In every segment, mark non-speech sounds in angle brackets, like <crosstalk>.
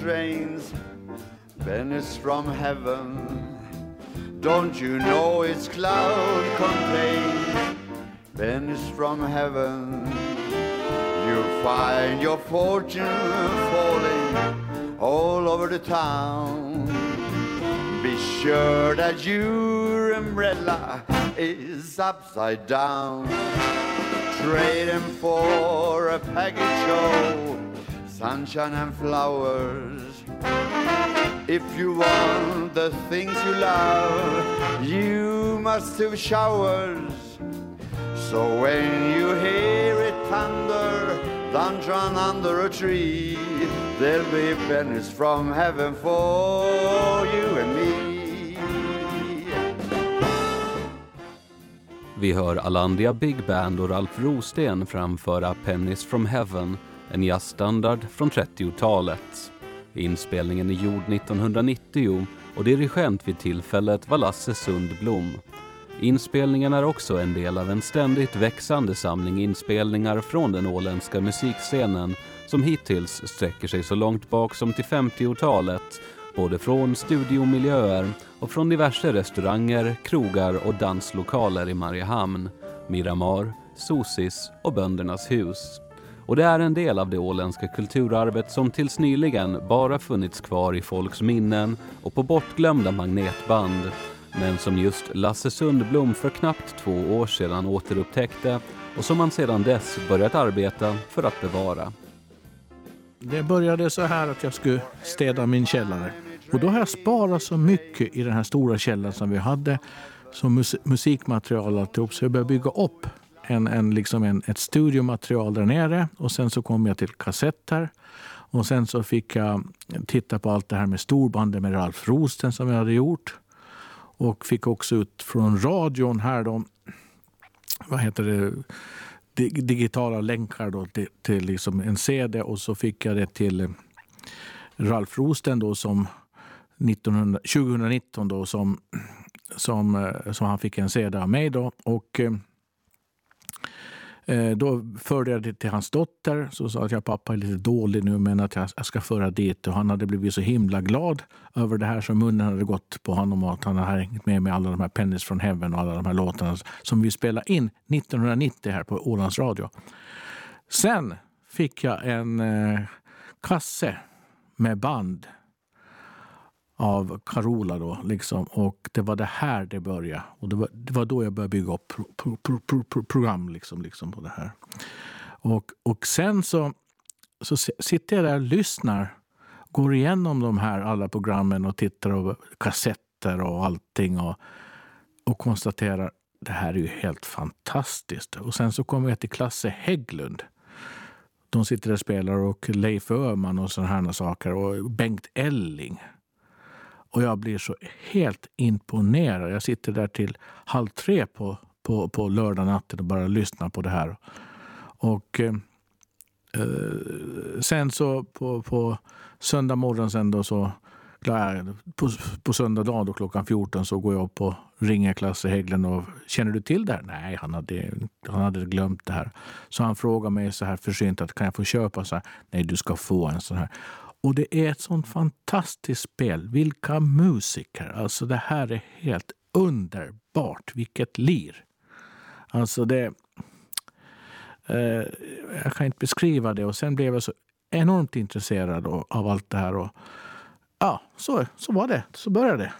it rains. Venice from heaven. Don't you know it's cloud contained? Venice from heaven. You'll find your fortune falling all over the town. Be sure that your umbrella is upside down. Trade him for a package of sunshine and flowers. If you want the things you love, you must have showers. So when you hear it thunder, don't run under a tree, there'll be pennies from heaven for you and me. Vi hör Alandia Big Band och Ralf Rosten framföra Pennies from Heaven, en jazzstandard från 30-talet. Inspelningen är gjord 1990 och dirigent vid tillfället var Lasse Sundblom. Inspelningen är också en del av en ständigt växande samling inspelningar från den åländska musikscenen som hittills sträcker sig så långt bak som till 50-talet, både från studiomiljöer och från diverse restauranger, krogar och danslokaler i Mariehamn, Miramar, Sosis och Böndernas hus. Och det är en del av det åländska kulturarvet som tills nyligen bara funnits kvar i folks minnen och på bortglömda magnetband, men som just Lasse Sundblom för knappt två år sedan återupptäckte och som han sedan dess börjat arbeta för att bevara. Det började så här att jag skulle städa min källare. Och då har jag sparat så mycket i den här stora källaren som vi hade som mus musikmaterial alltihop så jag började bygga upp en, en, liksom en, ett studiomaterial där nere och sen så kom jag till kassetter. Och sen så fick jag titta på allt det här med storbandet med Ralf Rosten som jag hade gjort. Och fick också ut från radion här då, vad heter det, digitala länkar då till, till liksom en CD och så fick jag det till Ralf Rosten då som 1900, 2019 då som, som, eh, som han fick en CD av mig. Då. Och, eh, Eh, då förde jag det till hans dotter. som sa att jag pappa är lite dålig nu men att jag ska föra dit. Och han hade blivit så himla glad över det här så munnen hade gått på honom och att han hade hängt med med alla de här Pennies from Heaven och alla de här låtarna som vi spelade in 1990 här på Ålands Radio. Sen fick jag en eh, kasse med band av Carola. Då, liksom. Och det var det här det började. Och det var, det var då jag började bygga upp pro, pro, pro, program liksom, liksom på det här. Och, och sen så, så sitter jag där och lyssnar. Går igenom de här alla programmen och tittar på kassetter och allting. Och, och konstaterar det här är ju helt fantastiskt. Och sen så kommer jag till Klasse Hägglund. De sitter och spelar och Leif Öhman och sådana här saker. Och Bengt Elling. Och jag blir så helt imponerad. Jag sitter där till halv tre på, på, på lördag natten och bara lyssnar på det här. Och eh, eh sen så på, på söndag morgon sen då så på, på söndag dag då klockan 14 så går jag upp och ringer Klasse Hägglund och känner du till det här? Nej, han hade, han hade glömt det här. Så han frågar mig så här försynt att kan jag få köpa så här? Nej, du ska få en sån här. Och det är ett sånt fantastiskt spel. Vilka musiker! Alltså det här är helt underbart. Vilket lir! Alltså det... Eh, jag kan inte beskriva det. Och sen blev jag så enormt intresserad av allt det här. Och, ja, så, så var det. Så började det.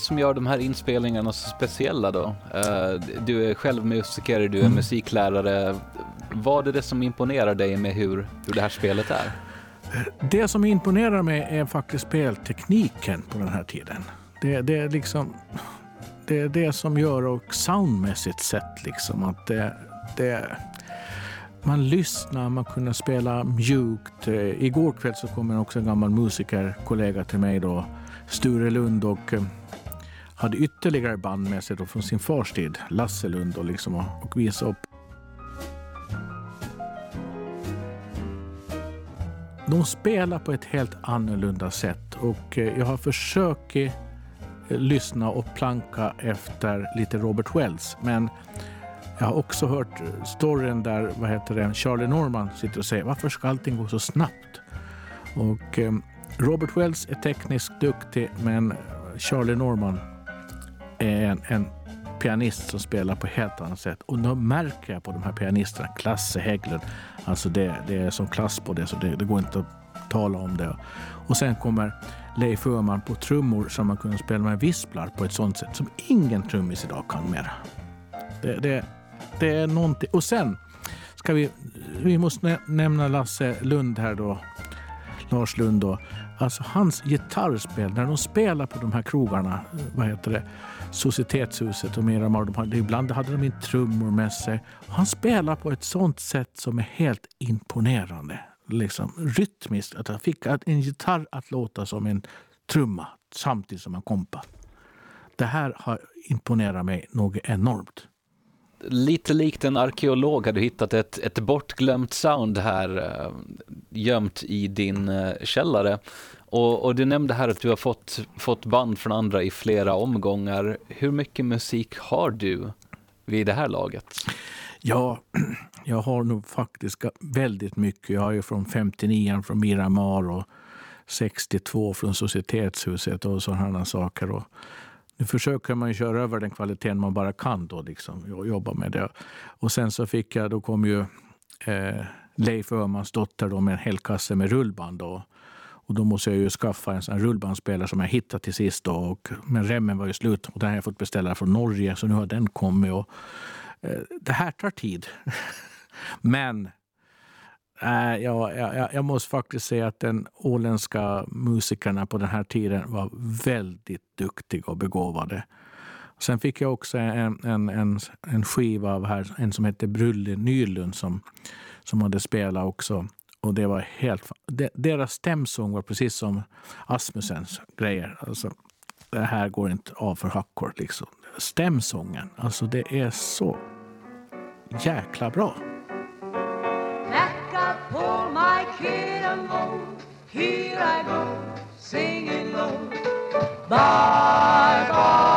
Det som gör de här inspelningarna så speciella då? Uh, du är själv musiker, du är mm. musiklärare. Vad är det som imponerar dig med hur, hur det här spelet är? Det som imponerar mig är faktiskt speltekniken på den här tiden. Det, det är liksom det är det som gör och soundmässigt sett liksom att det, det man lyssnar, man kunde spela mjukt. Eh, igår kväll så kom också en gammal musikerkollega till mig då, Sture Lund och eh, hade ytterligare band med sig då från sin fars tid, Lasselund, och, liksom, och visade upp. De spelar på ett helt annorlunda sätt och eh, jag har försökt eh, lyssna och planka efter lite Robert Wells. Men jag har också hört eh, storyn där vad heter det, Charlie Norman sitter och säger varför ska allting gå så snabbt? Och eh, Robert Wells är tekniskt duktig men Charlie Norman en, en pianist som spelar på ett helt annat sätt. Och då märker jag på de här pianisterna, Klasse Hägglund, alltså det, det är som klass på det så det, det går inte att tala om det. Och sen kommer Leif Öhman på trummor som man kunde spela med visplar på ett sånt sätt som ingen trummis idag kan mer. Det, det, det är någonting. Och sen ska vi, vi måste nämna Lasse Lund här då. Lars Lund då. Alltså hans gitarrspel, när de spelar på de här krogarna, vad heter det, Societetshuset och Miramar, de hade, ibland hade de inte trummor med sig. Han spelar på ett sånt sätt som är helt imponerande. Liksom rytmiskt, att han fick en gitarr att låta som en trumma samtidigt som en kompa. Det här har imponerat mig något enormt lite likt en arkeolog har du hittat ett, ett bortglömt sound här eh, gömt i din eh, källare. Och, och, du nämnde här att du har fått, fått band från andra i flera omgångar. Hur mycket musik har du vid det här laget? Ja, <clears throat> jag har nog faktiskt väldigt mycket. Jag har ju från 59 från Miramar och 62 från Societetshuset och sådana saker. Och nu försöker man köra över den kvaliteten man bara kan då liksom, och jobba med det. Och sen så fick jag, då kom ju eh, Leif Öhmans dotter då med en hel kasse med rullband. Då. Och då måste jag ju skaffa en sån rullbandspelare som jag hittade till sist. Då. Och, men remmen var ju slut och den har jag fått beställa från Norge så nu har den kommit. Och, eh, det här tar tid. <laughs> men eh, Äh, jag, jag, jag, måste faktiskt säga att den åländska musikerna på den här tiden var väldigt duktiga och begåvade. Sen fick jag också en, en, en, en skiva av här, en som hette Brulle Nylund som, som hade spelat också. Och det var helt... Deras stämsång var precis som Asmussens grejer. Alltså, det här går inte av för hackor. Liksom. Stämsången, alltså det är så jäkla bra. kid alone. Here I go, singing low. Bye bye,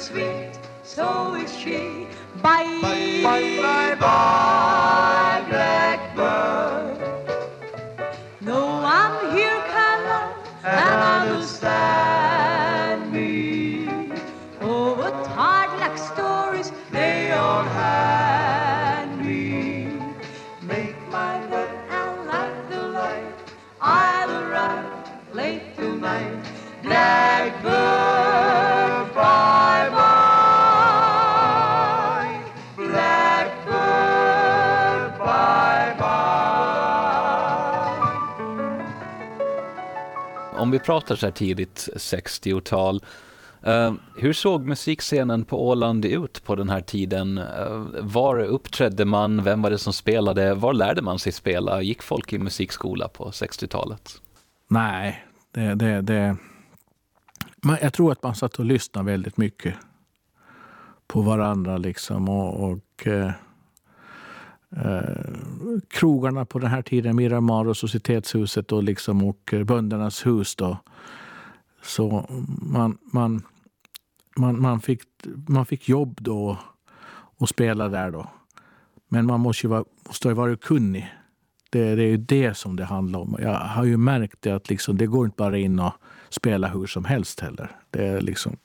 sweet, so is she. Bye bye bye, bye bye blackbird. No, I'm here, kind of, and understand om vi pratar så här tidigt 60-tal, Uh, eh, hur såg musikscenen på Åland ut på den här tiden? Uh, var uppträdde man? Vem var det som spelade? Var lärde man sig spela? Gick folk i musikskola på 60-talet? Nej, det, det, det... Man, jag tror att man satt och lyssnade väldigt mycket på varandra. Liksom och, och uh, eh, Eh, krogarna på den här tiden, Miramar och Societetshuset och, liksom, och eh, Böndernas hus. Då. Så man, man, man, man, fick, man fick jobb då och spela där. då. Men man måste ju vara, måste ju vara kunnig. Det, det är ju det som det handlar om. Jag har ju märkt det att liksom, det går inte bara in och spela hur som helst heller. Det är liksom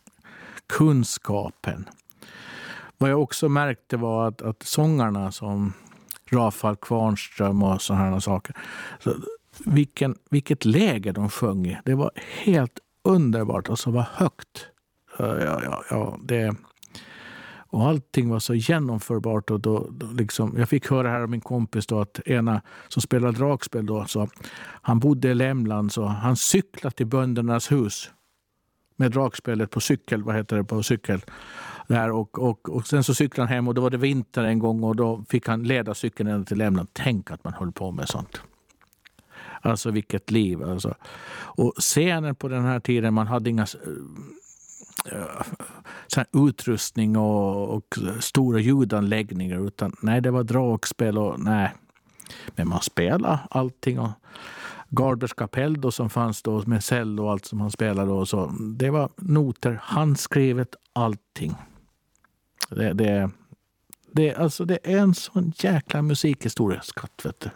kunskapen. Vad jag också märkte var att, att sångarna som Rafael Kvarnström och sådana saker. Så vilken, vilket läge de sjöng i. Det var helt underbart Alltså var högt. Ja, ja, ja, det, Och allting var så genomförbart. Och då, då liksom, jag fick höra här av min kompis då att ena som spelade dragspel då, så han bodde i Lämland så han cyklade till böndernas hus med dragspelet på cykel, vad heter det, på cykel. Där och, och, och sen så cyklade han hem och då var det vinter en gång och då fick han leda cykeln ända till Lämland. Tänk att man höll på med sånt. Alltså vilket liv. Alltså. Och scenen på den här tiden, man hade inga uh, utrustning och, och, stora ljudanläggningar. Utan nej, det var dragspel och nej. Men man spelade allting. Och Garders kapell då, som fanns då med cello och allt som han spelade. Och så. Det var noter, handskrivet, allting. Det, det, det, alltså det är en sån jäkla musikhistoria, skatt. Vet du.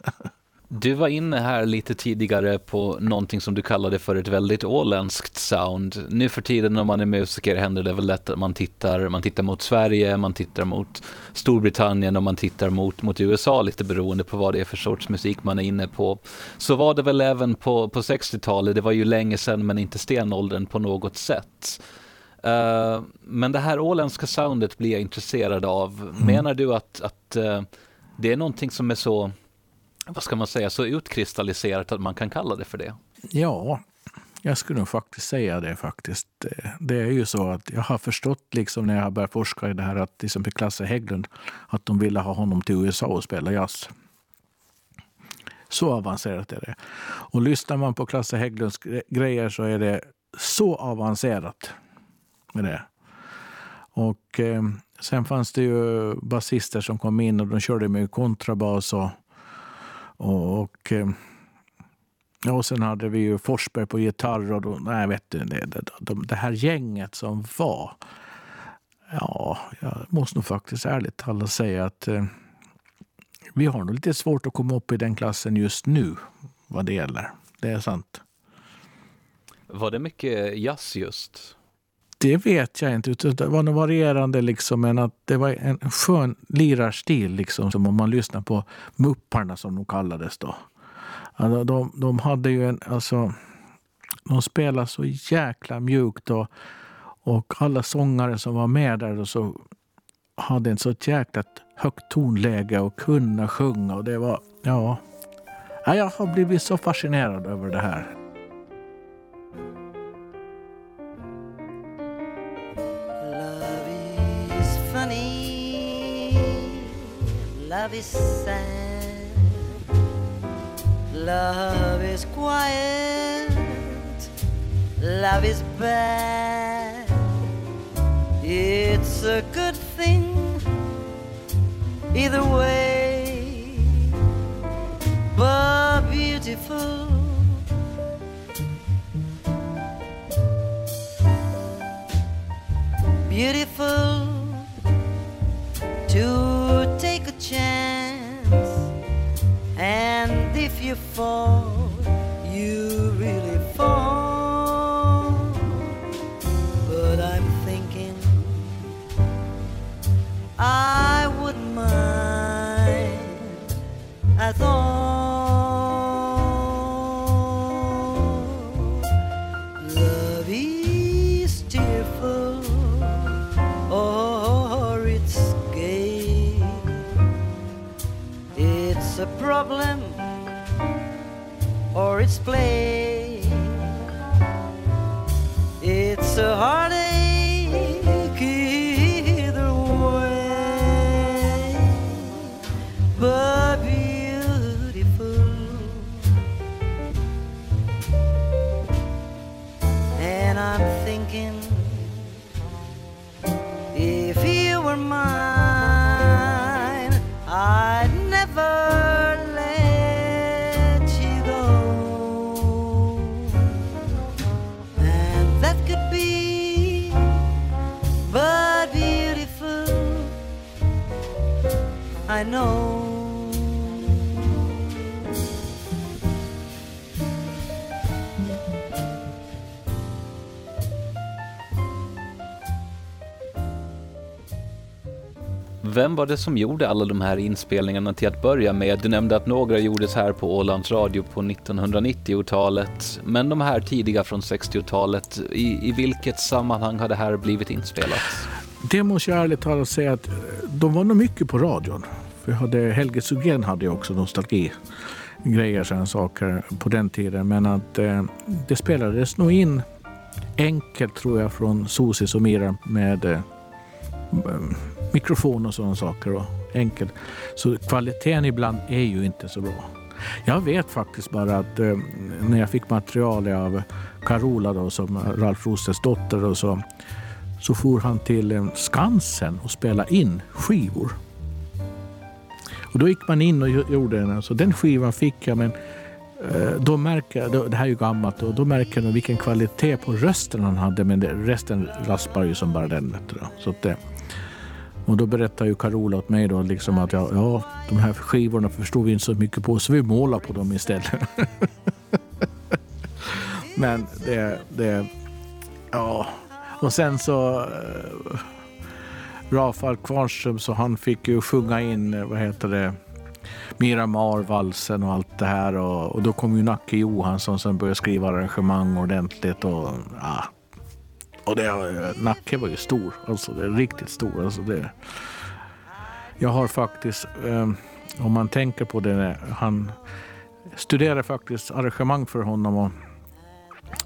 Du var inne här lite tidigare på någonting som du kallade för ett väldigt åländskt sound. Nu för tiden när man är musiker händer det väl lätt att man tittar, man tittar mot Sverige, man tittar mot Storbritannien och man tittar mot, mot USA lite beroende på vad det är för sorts musik man är inne på. Så var det väl även på, på 60-talet, det var ju länge sedan men inte stenåldern på något sätt. Uh, men det här åländska soundet blir jag intresserad av. Mm. Menar du att, att uh, det är någonting som är så vad ska man säga, så utkristalliserat att man kan kalla det för det? Ja, jag skulle nog faktiskt säga det faktiskt. Det är ju så att jag har förstått liksom när jag har börjat forska i det här att till exempel Klasse Hägglund, att de ville ha honom till USA och spela jazz. Så avancerat är det. Och lyssnar man på Klasse Hägglunds grejer så är det så avancerat med det. Och eh, sen fanns det ju basister som kom in och de körde med kontrabas och och, och, eh, ja, och sen hade vi ju Forsberg på gitarr. Och då, nej, vet du, det, det, det, det här gänget som var... Ja, jag måste nog faktiskt ärligt talat säga att eh, vi har nog lite svårt att komma upp i den klassen just nu vad det gäller. Det är sant. Var det mycket jazz just? Det vet jag inte. Det var nog varierande, liksom, men att det var en skön lirarstil. Liksom, som om man lyssnar på Mupparna, som de kallades då. Alltså, de, de hade ju en... Alltså, de spelade så jäkla mjukt. Och, och alla sångare som var med där och så hade en så jäkla högt tonläge och kunna sjunga. Och det var... Ja, jag har blivit så fascinerad över det här. Love is sad, love is quiet, love is bad. It's a good thing either way, but beautiful. Beautiful fall, I know. Vem var det som gjorde alla de här inspelningarna till att börja med? Du nämnde att några gjordes här på Ålands Radio på 1990-talet, men de här tidiga från 60-talet, i, i vilket sammanhang har det här blivit inspelat? det måste jag ärligt talat säga att eh, de var nog mycket på radion. För jag hade, Helge Sugren hade ju också nostalgi grejer, sådana saker på den tiden. Men att eh, det spelades nog in enkelt tror jag från Sosis och Mira med eh, mikrofon och sådana saker. Och enkelt. Så kvaliteten ibland är ju inte så bra. Jag vet faktiskt bara att eh, när jag fick material av Carola, då, som Ralf Rosters dotter, då, så, så for han till eh, Skansen och spelade in skivor. Och då gick man in och gjorde den. Alltså, den skivan fick jag, men eh, då märker det här är ju gammalt, och då märker man vilken kvalitet på rösten han hade, men det, resten raspar ju som bara den. Så att, och då berättar ju Carola åt mig då liksom att ja, ja, de här skivorna förstod vi inte så mycket på så vi målar på dem istället. <laughs> Men det, det, ja. Och sen så eh, Rafal Rafael Kvarnström så han fick ju sjunga in, eh, vad heter det, Miramar-valsen och allt det här och, och då kom ju Nacke Johansson som började skriva arrangemang ordentligt och ja, och det, eh, Nacke var ju stor, alltså det är riktigt stor. Alltså det, jag har faktiskt, eh, om man tänker på det, han studerade faktiskt arrangemang för honom och,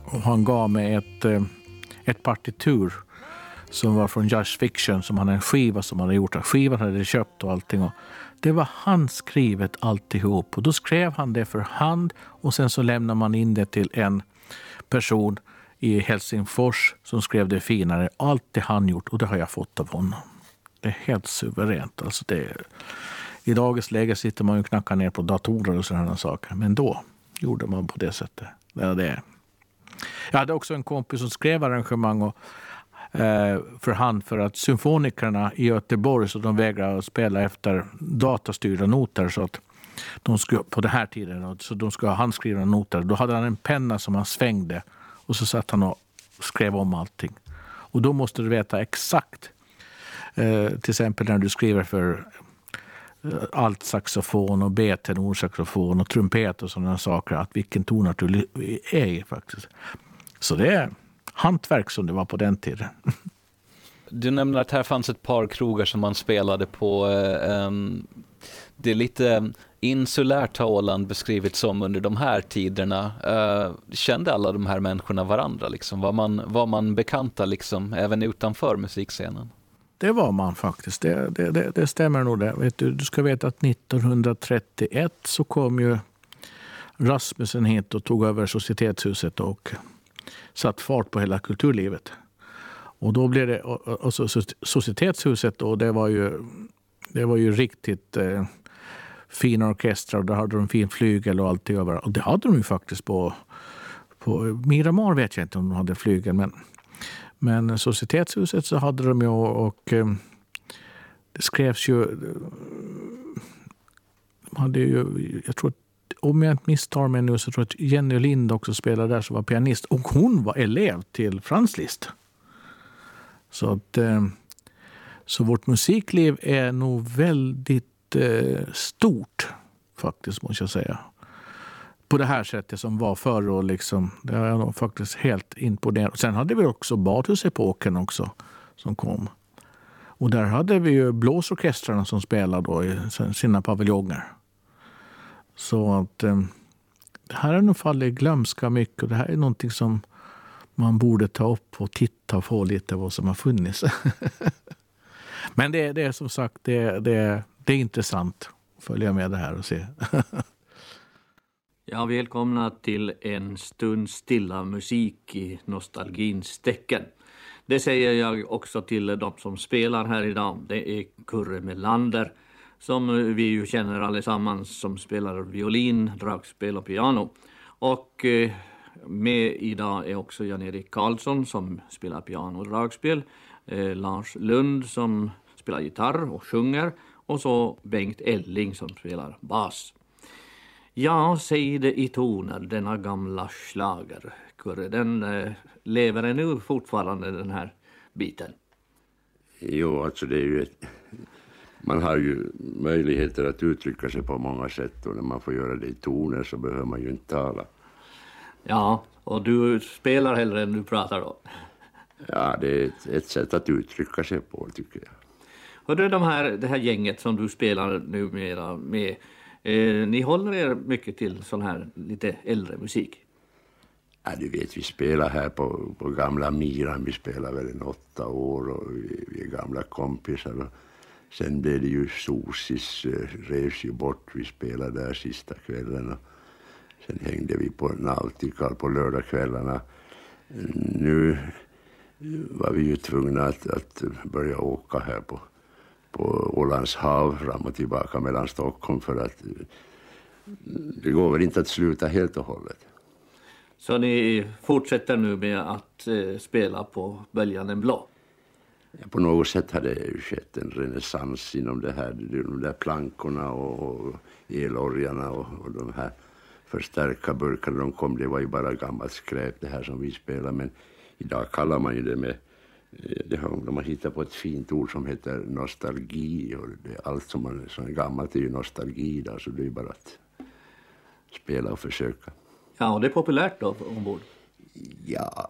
och han gav mig ett, eh, ett partitur som var från Just Fiction, som han en skiva som han hade gjort. Skivan hade jag köpt och allting. Och det var handskrivet alltihop. Och då skrev han det för hand och sen så lämnade man in det till en person i Helsingfors som skrev det finare. Allt det han gjort och det har jag fått av honom. Det är helt suveränt. Alltså det är, I dagens läge sitter man och knackar ner på datorer och sådana saker. Men då gjorde man på det sättet. Det det. Jag hade också en kompis som skrev arrangemang och, Eh, för hand för att symfonikerna i Göteborg så de vägrade att spela efter datastyrda noter. Så att de skulle, på den här tiden så de skulle ha handskrivna noter. Då hade han en penna som han svängde och så satt han och skrev om allting. Och då måste du veta exakt. Eh, till exempel när du skriver för eh, allt altsaxofon och B-tenorsaxofon och trumpet och sådana saker. Att vilken tonart du är i faktiskt. Så det är hantverk som det var på den tiden. Du nämnde att här fanns ett par krogar som man spelade på. Eh, det är lite insulärt har Åland beskrivits som under de här tiderna. Uh, kände alla de här människorna varandra? Liksom? Var, man, var man bekanta liksom, även utanför musikscenen? Det var man faktiskt. Det, det, det, det stämmer nog. Det. Vet du, du ska veta att 1931 så kom ju Rasmussen hit och tog över Societetshuset och satt fart på hela kulturlivet. Och då blev det, och, och, Societetshuset då, det var ju, det var ju riktigt eh, fina orkestrar och där hade de fin flygel och allt över. Och det hade de ju faktiskt på, på Miramar vet jag inte om de hade flygel. Men, men Societetshuset så hade de ju och, och eh, det skrevs ju... Eh, de hade ju, jag tror om jag inte misstar mig nu så tror jag att Jenny Lind också spelade där som var pianist. Och hon var elev till Franz Liszt. Så att, eh, så vårt musikliv är nog väldigt eh, stort faktiskt, måste jag säga. På det här sättet som var förr. Och liksom, det är jag nog faktiskt helt imponerad. Sen hade vi också badhusepoken också som kom. Och där hade vi ju blåsorkestrarna som spelade då i sina paviljonger. Så att eh, det här har nog fallit glömska mycket. Och det här är någonting som man borde ta upp och titta på lite vad som har funnits. <laughs> Men det, det är som sagt det, det, det är intressant att följa med det här och se. <laughs> ja, välkomna till en stund stilla musik i nostalgins tecken. Det säger jag också till de som spelar här idag. Det är Kurre Melander som vi ju känner allesammans som spelar violin, dragspel och piano. Och eh, med idag är också Jan-Erik Karlsson som spelar piano och dragspel. Eh, Lars Lund som spelar gitarr och sjunger och så Bengt Elling som spelar bas. Ja, säg det i toner, denna gamla slager. Kurre, den eh, lever ännu fortfarande den här biten? Jo, alltså det är ju ett, man har ju möjligheter att uttrycka sig på många sätt och när man får göra det i toner så behöver man ju inte tala. Ja, och du spelar hellre än du pratar då? Ja, det är ett, ett sätt att uttrycka sig på tycker jag. Och det, de här, det här gänget som du spelar numera med, eh, ni håller er mycket till sån här lite äldre musik? Ja, du vet, vi spelar här på, på gamla Miran, vi spelar väl en åtta år och vi, vi är gamla kompisar. Och sen blev det ju Sosis, eh, revs ju bort, vi spelade där sista kvällen. Och sen hängde vi på Nautical på lördagskvällarna. Nu var vi ju tvungna att, att börja åka här på, på Ålands hav fram och tillbaka mellan Stockholm för att eh, det går väl inte att sluta helt och hållet. Så ni fortsätter nu med att eh, spela på Böljan blå? På något sätt har det skett en renässans inom det här, de där plankorna och, elorgarna och, och de här förstärkarburkarna de kom, det var ju bara gammalt skräp det här som vi spelar men idag kallar man ju det med eh, det har, de har hittat på ett fint ord som heter nostalgi och det, allt som, man, som är gammalt är ju nostalgi idag så det är bara att spela och försöka. Ja, och det är populärt då ombord? Ja,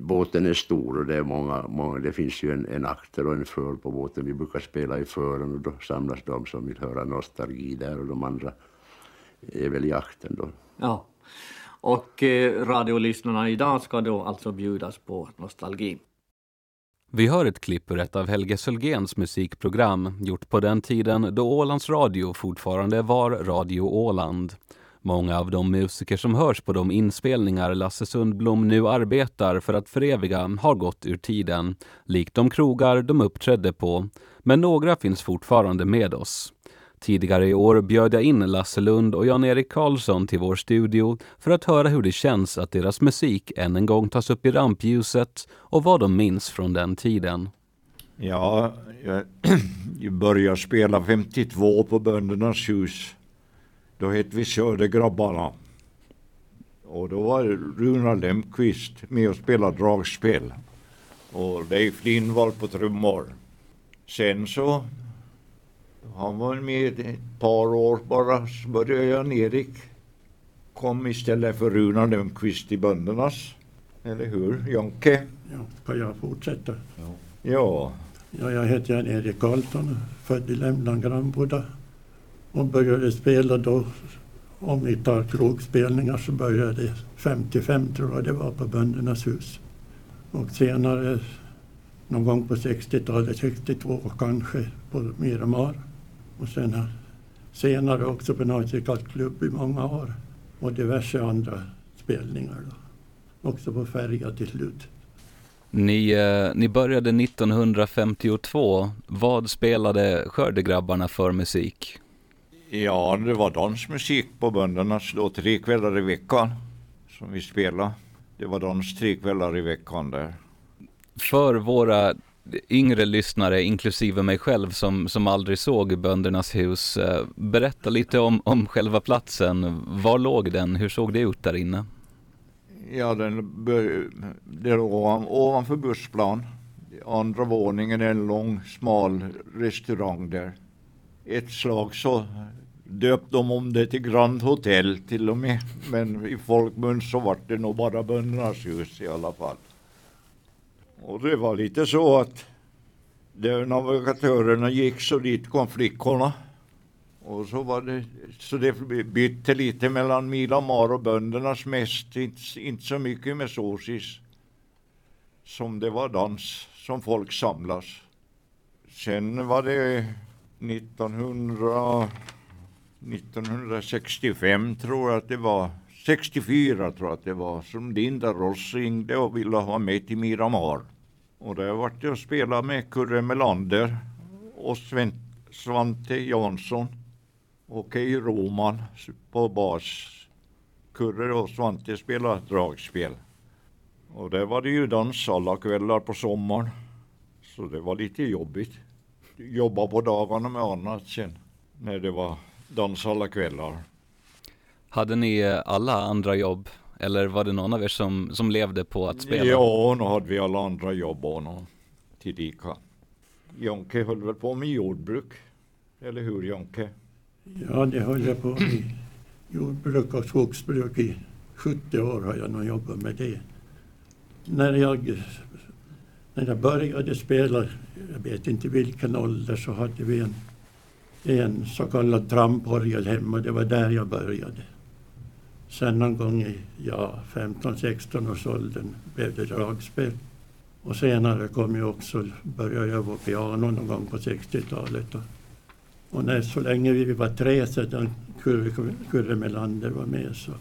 båten är stor och det är många, många det finns ju en, en akter och en för på båten. Vi brukar spela i fören och då samlas de som vill höra nostalgi där och de andra är väl i akten då. Ja, och eh, radiolyssnarna idag ska då alltså bjudas på nostalgi. Vi hör ett klipp ur ett av Helge Sölgens musikprogram gjort på den tiden då Ålands Radio fortfarande var Radio Åland. Många av de musiker som hörs på de inspelningar Lasse Sundblom nu arbetar för att föreviga har gått ur tiden, likt de krogar de uppträdde på. Men några finns fortfarande med oss. Tidigare i år bjöd jag in Lasse Lund och Jan-Erik Karlsson till vår studio för att höra hur det känns att deras musik än en gång tas upp i rampljuset och vad de minns från den tiden. Ja, jag <clears throat> började spela 52 på Böndernas hus. Då hette vi Södergrabbarna. Och då var Runar Lemqvist med och spelade dragspel. Och Leif Lindvall på trummor. Sen så han var med ett par år bara, så började Jan-Erik kom istället för Runar Lundqvist i Böndernas. Eller hur, Jonke? Ja, kan jag fortsätta? Ja. ja. Ja, jag heter Jan-Erik Karlsson, född i Lämland, Grannboda. Och började spela då, om vi tar krogspelningar, så började det 55 tror jag det var på Böndernas hus. Och senare, någon gång på 60-talet, 62 kanske, på Miramar. Och sen senare också på Nautical Club i många år och diverse andra spelningar. Då. Också på Färja till slut. Ni, eh, ni började 1952. Vad spelade Skördegrabbarna för musik? Ja, det var dansmusik på Böndernas då tre kvällar i veckan som vi spelade. Det var dans tre kvällar i veckan där. För våra yngre lyssnare, inklusive mig själv som, som aldrig såg Böndernas hus. Eh, berätta lite om, om själva platsen. Var låg den? Hur såg det ut där inne? Ja, den, det låg ovanför bussplan. Andra våningen är en lång smal restaurang där. Ett slag så döpte de om det till Grand Hotel till och med. Men i folkmun så var det nog bara Böndernas hus i alla fall. Och det var lite så att där navigatörerna gick så dit kom flickorna. Och så var det, så det bytte lite mellan Milamar och böndernas mest, inte, inte så mycket med såsis. Som det var dans, som folk samlas. Sen var det 1900, 1965 tror jag att det var, 64 tror jag att det var, som Linda Ross ringde och ville ha mig till Miramar. Och där vart jag spela med Kurre Melander och Sven, Svante Jansson och Kei Roman på bas. Kurre och Svante spelade dragspel. Och där var det ju dans alla kvällar på sommaren. Så det var lite jobbigt. Jobba på dagarna med annat sen när det var dans alla kvällar. Hade ni alla andra jobb eller var det någon av er som, som levde på att spela? Ja, nu hade vi alla andra jobb och tillika. Jonke höll väl på med jordbruk? Eller hur Jonke? Ja, det höll jag på med. Jordbruk och skogsbruk i 70 år har jag nog jobbat med det. när jag, när jag började spela, jag vet inte vilken ålder, så hade vi en, en så kallad tramporgel hemma. Det var där jag började. Sen någon gång i ja, 15-16 års åldern blev det dragspel. Och senare kom jag också, började jag på piano någon gång på 60-talet. Och, och när, så länge vi var tre sedan Kurre, Kurre Melander var med så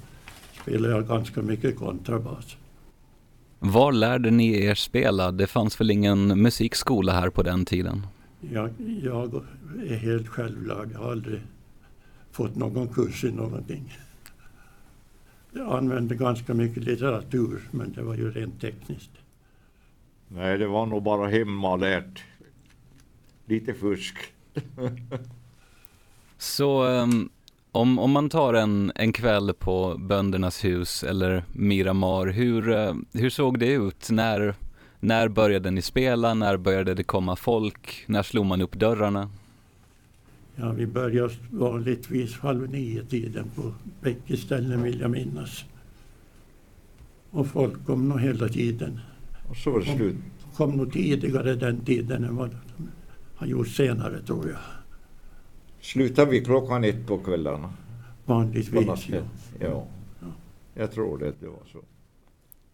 spelade jag ganska mycket kontrabas. Var lärde ni er spela? Det fanns väl ingen musikskola här på den tiden? Jag, jag är helt självlärd. Jag har aldrig fått någon kurs i någonting. Jag använde ganska mycket litteratur, men det var ju rent tekniskt. Nej, det var nog bara hemmalärt. Lite fusk. <laughs> Så um, om, om man tar en, en kväll på Böndernas hus eller Miramar, hur, uh, hur såg det ut? När, när började ni spela? När började det komma folk? När slog man upp dörrarna? Ja, vi började vanligtvis halv nio-tiden på bägge ställen vill jag minnas. Och folk kom nog hela tiden. Och så var det slut. Kom nog tidigare den tiden än vad de har gjort senare tror jag. Slutade vi klockan ett på kvällarna? På Vanligtvis ja. natten? Ja. Jag tror det, det var så.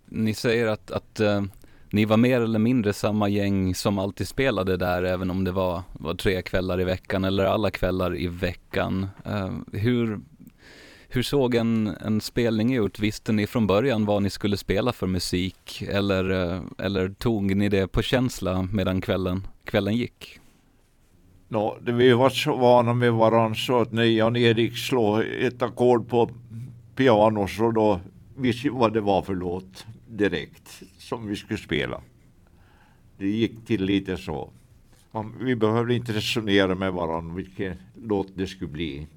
Ni säger att, att uh, ni var mer eller mindre samma gäng som alltid spelade där, även om det var, var tre kvällar i veckan eller alla kvällar i veckan. Uh, hur, hur såg en, en spelning ut? Visste ni från början vad ni skulle spela för musik eller, uh, eller tog ni det på känsla medan kvällen, kvällen gick? No, vi var så vana med varandra så att när Jan-Erik slog ett ackord på piano så då visste vi vad det var för låt direkt som vi skulle spela. Det gick till lite så. Vi behövde inte resonera med varandra vilken låt det skulle bli.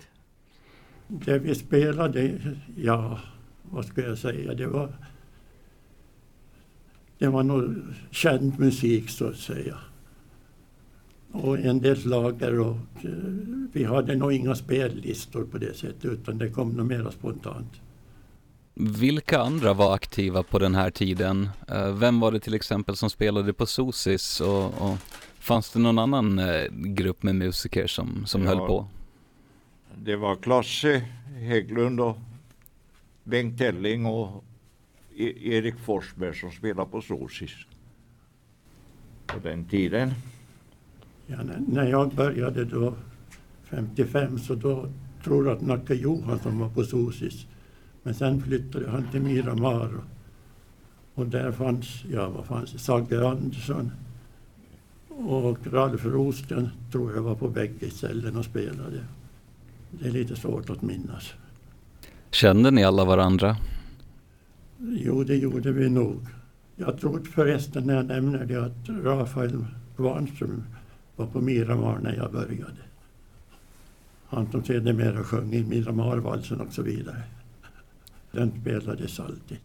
Det vi spelade, ja, vad ska jag säga, det var det var nog känd musik så att säga. Och en del slager och eh, vi hade nog inga spellistor på det sättet utan det kom nog mera spontant. Vilka andra var aktiva på den här tiden? Uh, vem var det till exempel som spelade på Sosis och, och fanns det någon annan uh, grupp med musiker som, som ja, höll på? Det var Klasse Hägglund och Bengt Telling och e Erik Forsberg som spelade på Sosis på den tiden. Ja, när jag började då 55 så då tror jag att Nacka Johansson var på Sosis. Men sen flyttade han till Miramar och, och där fanns, ja vad fanns Sagge Andersson och Ralf Rosten tror jag var på bägge ställen och spelade. Det är lite svårt att minnas. Kände ni alla varandra? Jo, det gjorde vi nog. Jag tror förresten när jag nämner det att Rafael Kvarnström var på Miramar när jag började. Han som sedermera sjöng i Miramarvalsen och så vidare. Den spelades alltid.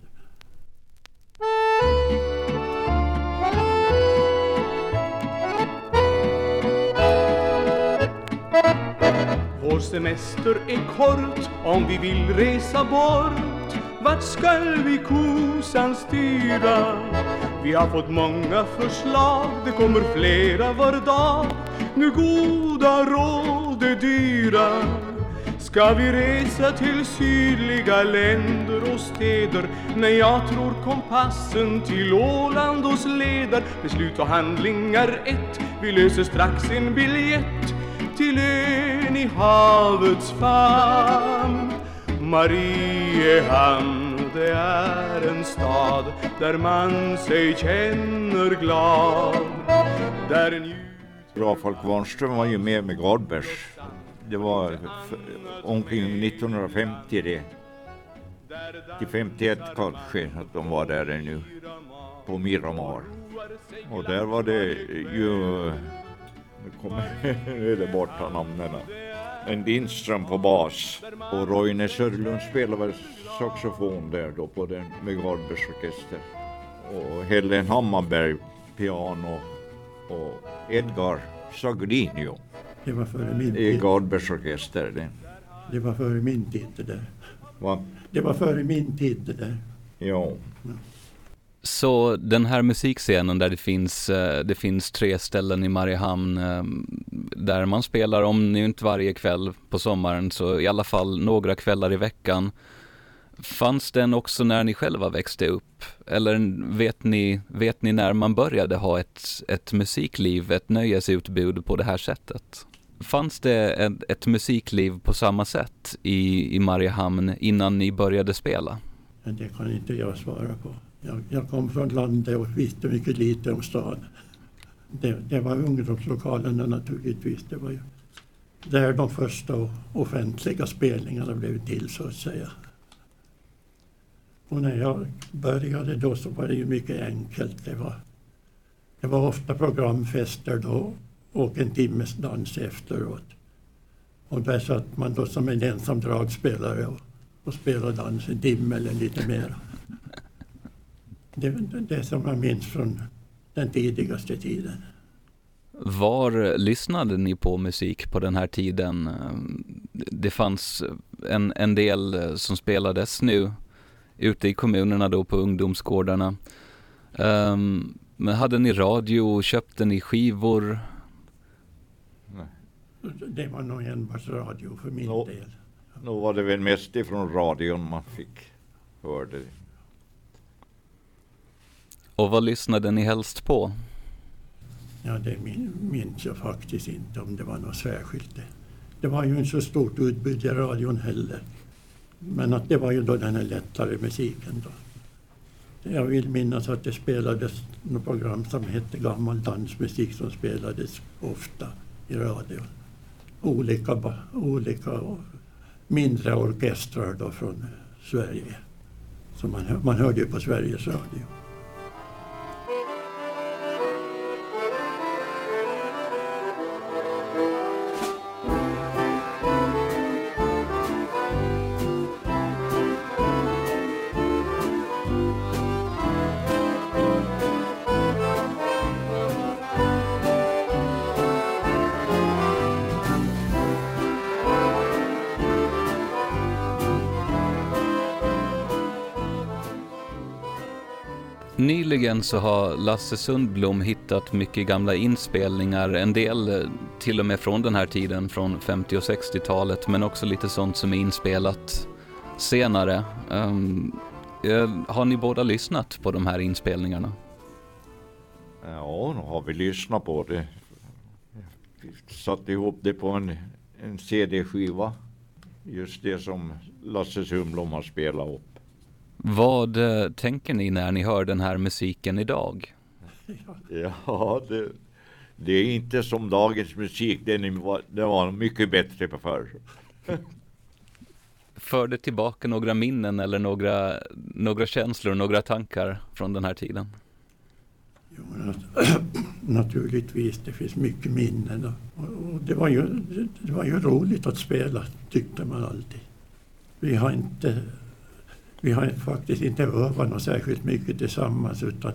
Vår semester är kort om vi vill resa bort Vart skall vi kosan styra? Vi har fått många förslag, det kommer flera var dag Nu goda råd är dyra Ska vi resa till sydliga länder och städer? Nej, jag tror kompassen till Åland oss leder Beslut och handlingar ett, vi löser strax en biljett till ön i havets famn Mariehamn, det är en stad där man sig känner glad Där. Rafael Kvarnström var ju med med Gardbergs. Det var omkring 1950 det. Till 51 kanske att de var där nu på Miramar. Och där var det ju, nu kommer <laughs> det borta namnen. En Lindström på bas och Roine Sörlund spelade väl saxofon där då på den med Gardbers orkester. Och Helen Hammarberg piano och Edgar Saglinio. Det var före min I Gardbers orkester. Det. det var före min tid det där. Va? Det var före min tid det där. Ja. Så den här musikscenen där det finns, eh, det finns tre ställen i Mariehamn eh, där man spelar, om nu inte varje kväll på sommaren, så i alla fall några kvällar i veckan. Fanns den också när ni själva växte upp? Eller vet ni, vet ni när man började ha ett, ett musikliv, ett nöjesutbud på det här sättet? Fanns det ett, ett musikliv på samma sätt i, i Mariehamn innan ni började spela? Det kan inte jag svara på. Jag, jag kom från landet och visste mycket lite om stan. Det, det var ungdomslokalerna naturligtvis. Det var ju där de första offentliga spelningarna blev till så att säga. Och när jag började då så var det ju mycket enkelt. Det var, det var ofta programfester då och en timmes dans efteråt. Och där satt man då som en ensam dragspelare och, och spelade dans en timme eller lite mer. Det är det som jag minns från den tidigaste tiden. Var lyssnade ni på musik på den här tiden? Det fanns en, en del som spelades nu ute i kommunerna då på ungdomsgårdarna. Um, men hade ni radio? Köpte ni skivor? Det var nog enbart radio för min nå, del. Nu var det väl mest ifrån radion man fick hörde det. Och vad lyssnade ni helst på? Ja, det minns jag faktiskt inte om det var något särskilt. Det, var ju inte så stort utbud i radion heller. Men att det var ju då den här lättare musiken då. Jag vill minnas att det spelades något program som hette Gammal dansmusik som spelades ofta i radio. Olika, olika mindre orkestrar då från Sverige. Så man, man hörde ju på Sveriges Radio. Nyligen så har Lasse Sundblom hittat mycket gamla inspelningar, en del eh, till och med från den här tiden, från 50 och 60-talet, men också lite sånt som är inspelat senare. Um, har ni båda lyssnat på de här inspelningarna? Ja, nu har vi lyssnat på det. Vi satte ihop det på en, en CD-skiva. Just det som Lasse Sundblom har spelat upp. Vad eh, tänker ni när ni hör den här musiken idag? <laughs> Ja, det, det är inte som dagens musik. Den var, den var mycket bättre på förr. <laughs> För det tillbaka några minnen eller några, några känslor, några tankar från den här tiden? Jo, <clears throat> naturligtvis, det finns mycket minnen. Och, och det, var ju, det var ju roligt att spela, tyckte man alltid. Vi har inte vi har faktiskt inte övat något särskilt mycket tillsammans utan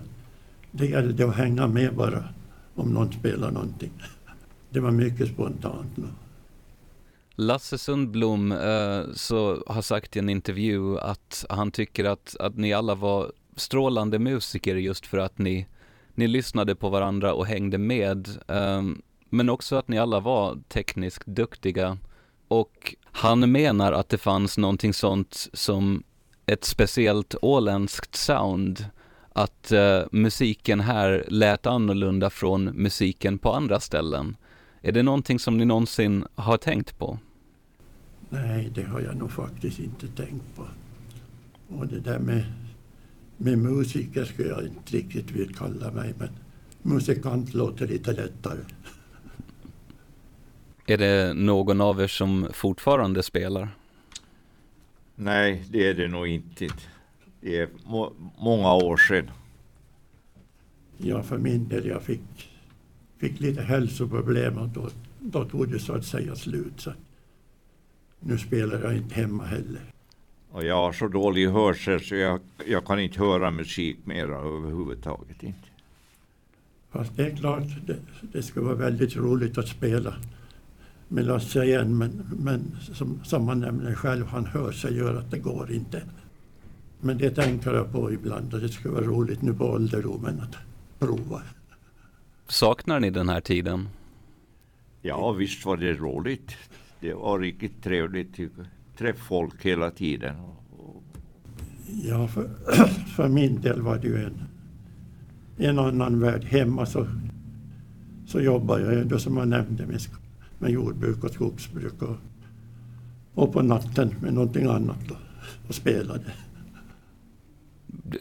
det gällde att hänga med bara om någon spelar någonting. Det var mycket spontant. Lasse Sundblom eh, så har sagt i en intervju att han tycker att, att ni alla var strålande musiker just för att ni, ni lyssnade på varandra och hängde med. Eh, men också att ni alla var tekniskt duktiga. Och han menar att det fanns någonting sånt som ett speciellt åländskt sound. Att uh, musiken här lät annorlunda från musiken på andra ställen. Är det någonting som ni någonsin har tänkt på? Nej, det har jag nog faktiskt inte tänkt på. Och det där med, med musiker skulle jag inte riktigt vilja kalla mig, men musikant låter lite lättare. Är det någon av er som fortfarande spelar? Nej, det är det nog inte. Det är må många år sedan. Ja, för min del, jag fick, fick lite hälsoproblem och då, då tog det så att säga slut. Så nu spelar jag inte hemma heller. Och jag har så dålig hörsel så jag, jag kan inte höra musik mera överhuvudtaget. Inte. Fast det är klart, det, det skulle vara väldigt roligt att spela med Lasse igen, men, men som, som han nämner själv, han hör sig gör att det går inte. Men det tänker jag på ibland och det skulle vara roligt nu på ålderdomen att prova. Saknar ni den här tiden? Ja, visst var det roligt. Det var riktigt trevligt. Träffa folk hela tiden. Ja, för, <clears throat> för min del var det ju en, en annan värld. Hemma så, så jobbade jag ju som jag nämnde med, med jordbruk och skogsbruk och, och på natten med någonting annat då, och spelade.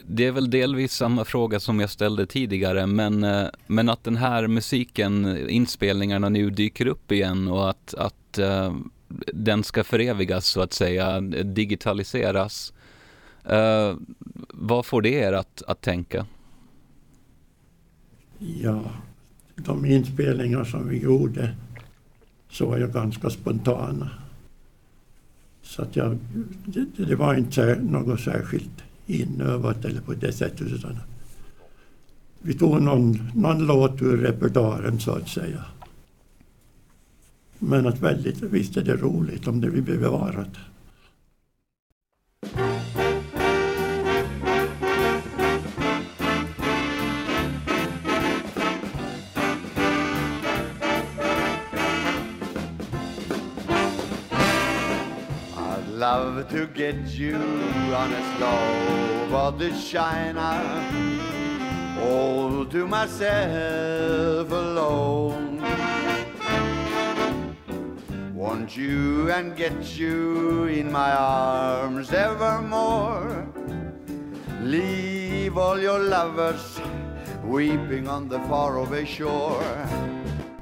Det är väl delvis samma fråga som jag ställde tidigare, men, eh, men att den här musiken, inspelningarna nu dyker upp igen och att, att uh, den ska förevigas så att säga, digitaliseras. Uh, vad får det er att, att tänka? Ja, de inspelningar som vi gjorde så var jag ganska spontan. Så att jag, det, det var inte något särskilt inövat eller på det sättet. Utan vi tog någon, någon låt ur repertoaren så att säga. Men att väldigt, visst är det roligt om det blir bevarat. Love to get you on a slow of the China. all to myself alone want you and get you in my arms evermore leave all your lovers weeping on the faraway shore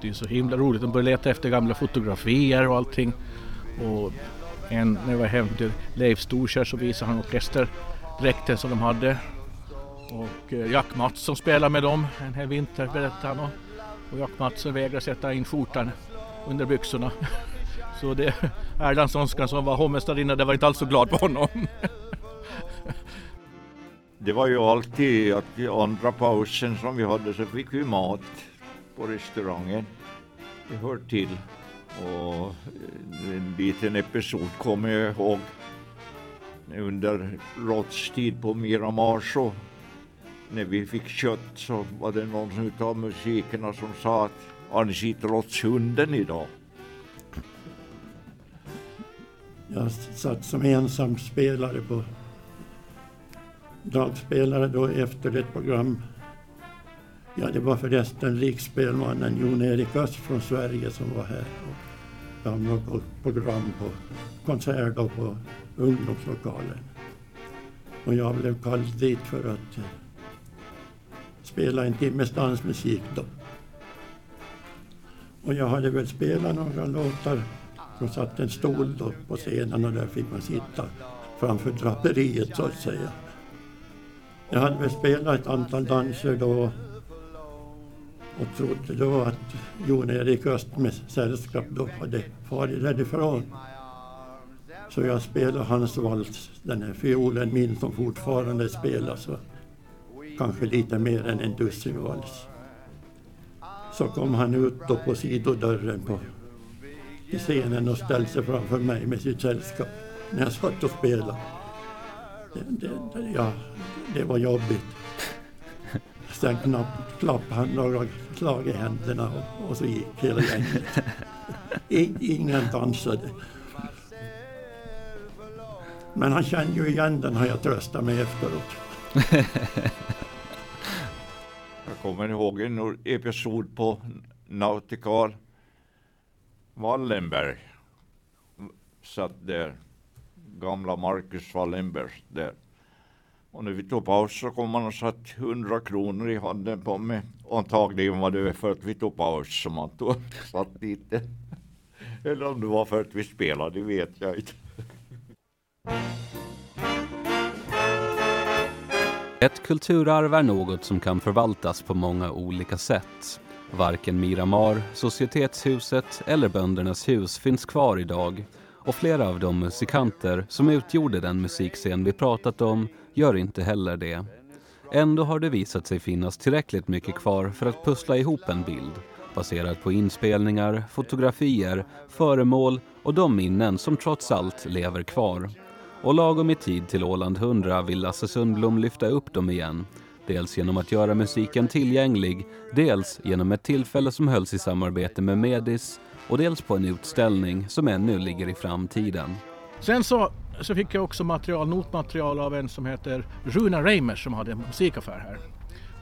Det är så himla roligt. De börjar leta efter gamla fotografier och allting. Och en, när jag var hem till Leif Storkärr så visade han orkesterdräkten som de hade. Och eh, Jack Mattsson spelade med dem en hel vinter berättade han. Och Jack Mattsson vägrade sätta in skjortan under byxorna. <laughs> Så det Erlandssonskan som var hovmästarinna, det var inte alls så glad på honom. <laughs> Det var ju alltid att i andra pausen som vi hade så fick vi mat på restaurangen. Det hör till. Och eh, en liten episod kommer jag ihåg under Rots tid på Miramar så när vi fick kött så var det någon av musikerna som sa att har ni sett Rotshunden idag? Jag satt som ensam spelare på dragspelare då efter ett program. Ja, det var förresten riksspelmannen Jon-Erik Öst från Sverige som var här. Och gamla program på konsert på ungdomslokalen. Och jag blev kallad dit för att eh, spela en timmes dansmusik då. Och jag hade väl spelat några låtar de satt en stol då på scenen och där fick man sitta framför draperiet så att säga. Jag hade väl spelat ett antal danser då och trodde då att Jon-Erik Öst med sällskap då hade farit därifrån. Så jag spelade hans vals, den här fiolen min som fortfarande spelas, kanske lite mer än en dussin vals. Så kom han ut då på sidodörren på i scenen och ställde sig framför mig med sitt sällskap när jag satt och spelade. Det, det, ja, det var jobbigt. Sen knappt klappade han några slag i händerna och, och så gick hela gänget. <laughs> ingen dansade. Men han kände ju igen den har jag tröstat mig efteråt. <laughs> jag kommer ihåg en episod på Nautical Wallenberg satt där. Gamla Marcus Wallenberg där. Och när vi tog paus så kom han och satt 100 kronor i handen på mig. Och antagligen var det för att vi tog paus som han tog, satt dit. <laughs> Eller om det var för att vi spelade, det vet jag inte. Ett kulturarv är något som kan förvaltas på många olika sätt. Varken Miramar, Societetshuset eller Böndernas hus finns kvar idag och flera av de musikanter som utgjorde den musikscen vi pratat om gör inte heller det. Ändå har det visat sig finnas tillräckligt mycket kvar för att pussla ihop en bild baserad på inspelningar, fotografier, föremål och de minnen som trots allt lever kvar. och lagom i tid till Åland 100 vill Lasse Sundblom lyfta upp dem igen. Dels genom att göra musiken tillgänglig, dels genom ett tillfälle som hölls i samarbete med Medis och dels på en utställning som ännu ligger i framtiden. Sen så, så fick jag också material, notmaterial av en som heter Runa Reimers som hade en musikaffär här.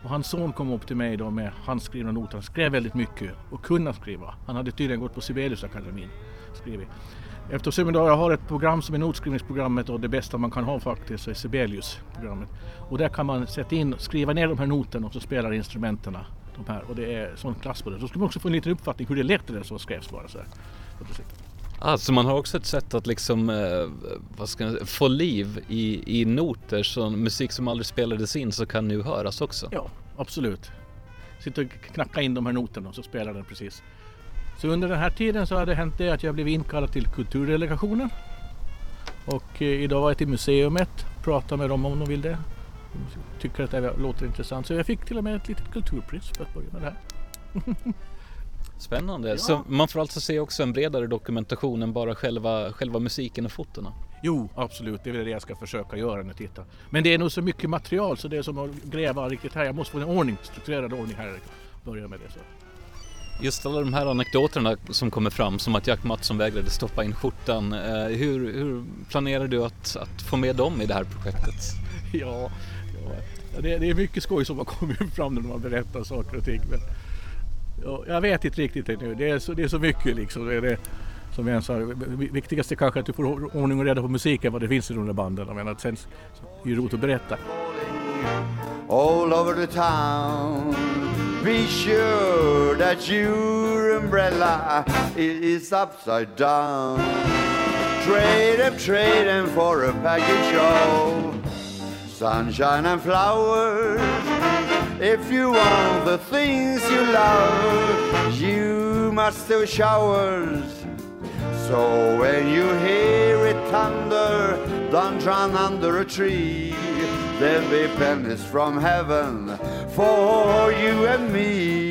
Och hans son kom upp till mig då med handskrivna noter. Han skrev väldigt mycket och kunde skriva. Han hade tydligen gått på Sibeliusakademin. Skrivit. Eftersom jag har ett program som är notskrivningsprogrammet och det bästa man kan ha faktiskt så är Sibelius-programmet. Och där kan man sätta in, skriva ner de här noterna och så spelar instrumenten de här. Och det är sån klass på det. Då ska man också få en liten uppfattning hur det lät det som skrevs bara så här. Alltså man har också ett sätt att liksom, eh, vad ska jag, få liv i, i noter, så musik som aldrig spelades in så kan nu höras också. Ja, absolut. Sitta och knacka in de här noterna och så spelar den precis. Så under den här tiden så har det hänt det att jag blev inkallad till kulturdelegationen. Och eh, idag var jag till museumet, pratade med dem om de vill det. De tycker att det låter intressant. Så jag fick till och med ett litet kulturpris för att börja med det här. <laughs> Spännande. Ja. Så man får alltså se också en bredare dokumentation än bara själva, själva musiken och fotona? Jo, absolut. Det är väl det jag ska försöka göra när jag tittar. Men det är nog så mycket material så det är som att gräva riktigt här. Jag måste få en ordning, strukturerad ordning här. Börja med det. Så. Just alla de här anekdoterna som kommer fram, som att Jack Mattsson vägrade stoppa in skjortan. Eh, hur, hur planerar du att, att, få med dem i det här projektet? <laughs> Ja, ja det, det, är mycket skoj som har kommit fram när man berättar saker och ting. Men, jag vet inte riktigt ännu. Det är så, det är så mycket liksom. Det är det, som jag sa, viktigast är kanske att du får ordning och reda på musiken, vad det finns i de där banden. Jag menar, sen är det roligt att berätta. All over the town Be sure that your umbrella is upside down. Trade em, trade em for a package of sunshine and flowers. If you want the things you love, you must do showers. So when you hear it thunder, don't run under a tree. There'll be pennies from heaven for you and me.